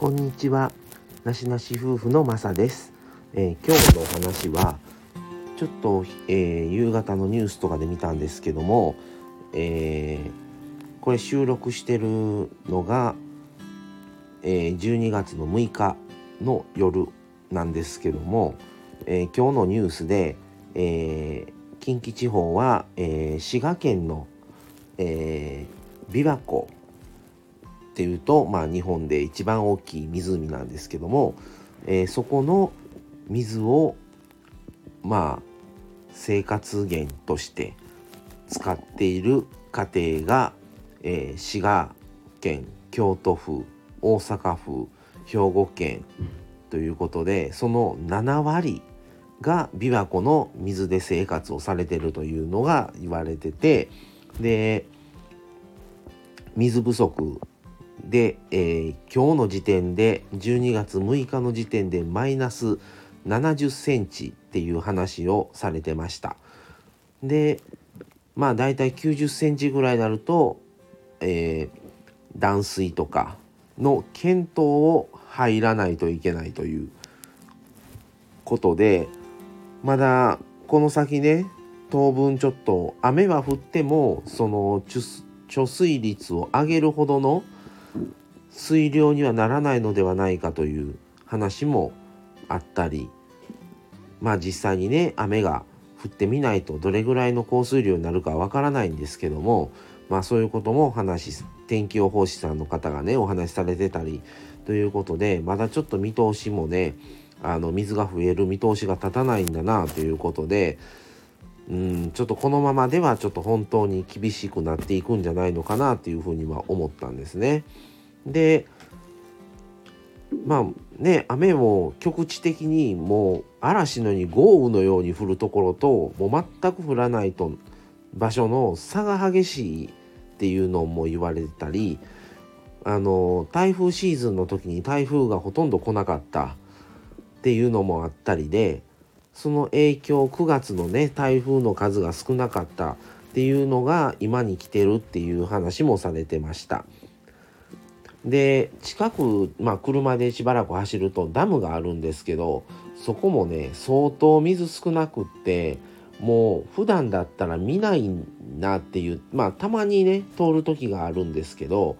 こんにちは。なしなし夫婦のまさです。えー今日のお話は、ちょっと、えー夕方のニュースとかで見たんですけども、えーこれ収録してるのが、え12月の6日の夜なんですけども、え今日のニュースで、え近畿地方は、え滋賀県の、え琵琶湖っていうと、まあ、日本で一番大きい湖なんですけども、えーそこの水をまあ生活源として使っている家庭が、えー滋賀県京都府大阪府兵庫県ということでその7割が琵琶湖の水で生活をされてるというのが言われててで水不足で、えー今日の時点で12月6日の時点でマイナス70センチっていう話をされてました。でまあ大体90センチぐらいになると、えー断水とかの検討を入らないといけないということでまだこの先ね当分ちょっと雨は降ってもその貯水率を上げるほどの水量にはならないのではないかという話もあったりまあ実際にね雨が降ってみないとどれぐらいの降水量になるかわからないんですけどもまあそういうこともお話し天気予報士さんの方がねお話しされてたりということでまだちょっと見通しもねあの水が増える見通しが立たないんだなということでうんちょっとこのままではちょっと本当に厳しくなっていくんじゃないのかなっていうふうには思ったんですね。でまあね雨も局地的にもう嵐のように豪雨のように降るところともう全く降らないと場所の差が激しいっていうのも言われたりあの台風シーズンの時に台風がほとんど来なかったっていうのもあったりでその影響9月のね台風の数が少なかったっていうのが今に来てるっていう話もされてました。で近く、まあ、車でしばらく走るとダムがあるんですけどそこもね相当水少なくってもう普段だったら見ないなっていうまあたまにね通る時があるんですけど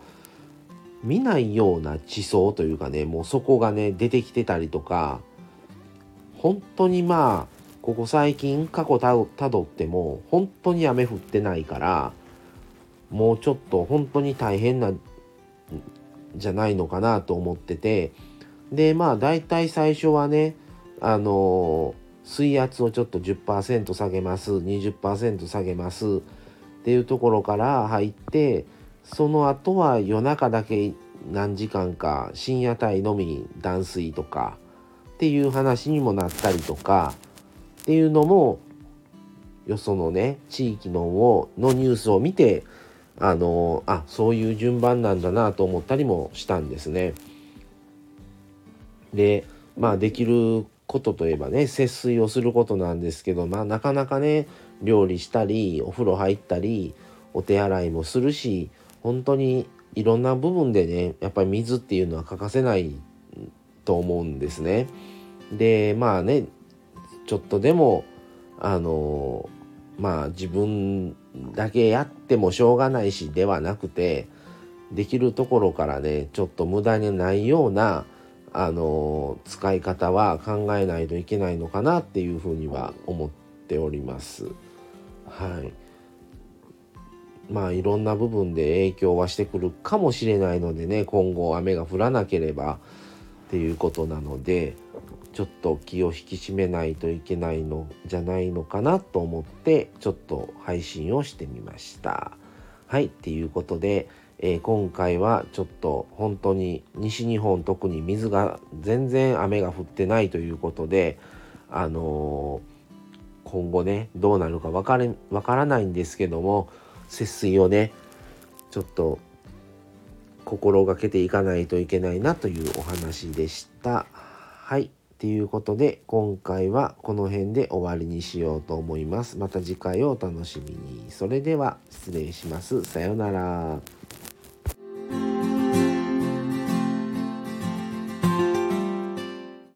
見ないような地層というかねもうそこがね出てきてたりとか本当にまあここ最近過去たどっても本当に雨降ってないからもうちょっと本当に大変なんじゃないのかなと思っててでまあ大体最初はねあの水圧をちょっと10%下げます20%下げますっていうところから入ってその後は夜中だけ何時間か深夜帯のみ断水とかっていう話にもなったりとかっていうのもよそのね地域のをのニュースを見てあのあそういう順番なんだなと思ったりもしたんですね。でまあできることといえばね節水をすることなんですけどまあなかなかね料理したりお風呂入ったりお手洗いもするし本当にいろんな部分でねやっぱり水っていうのは欠かせないと思うんですね。でまあねちょっとでもあのまあ自分だけやってもしょうがないしではなくてできるところからねちょっと無駄にないようなあの使い方は考えないといけないのかなっていうふうには思っております。はい。まあいろんな部分で影響はしてくるかもしれないのでね今後雨が降らなければっていうことなのでちょっと気を引き締めないといけないのじゃないのかなと思ってちょっと配信をしてみました。はいっていうことで、えー今回はちょっと本当に西日本特に水が全然雨が降ってないということであのー今後ねどうなるか分かれ分からないんですけども節水をねちょっと心がけていかないといけないなというお話でした。はい。ということで今回はこの辺で終わりにしようと思います。また次回をお楽しみに。それでは失礼します。さようなら。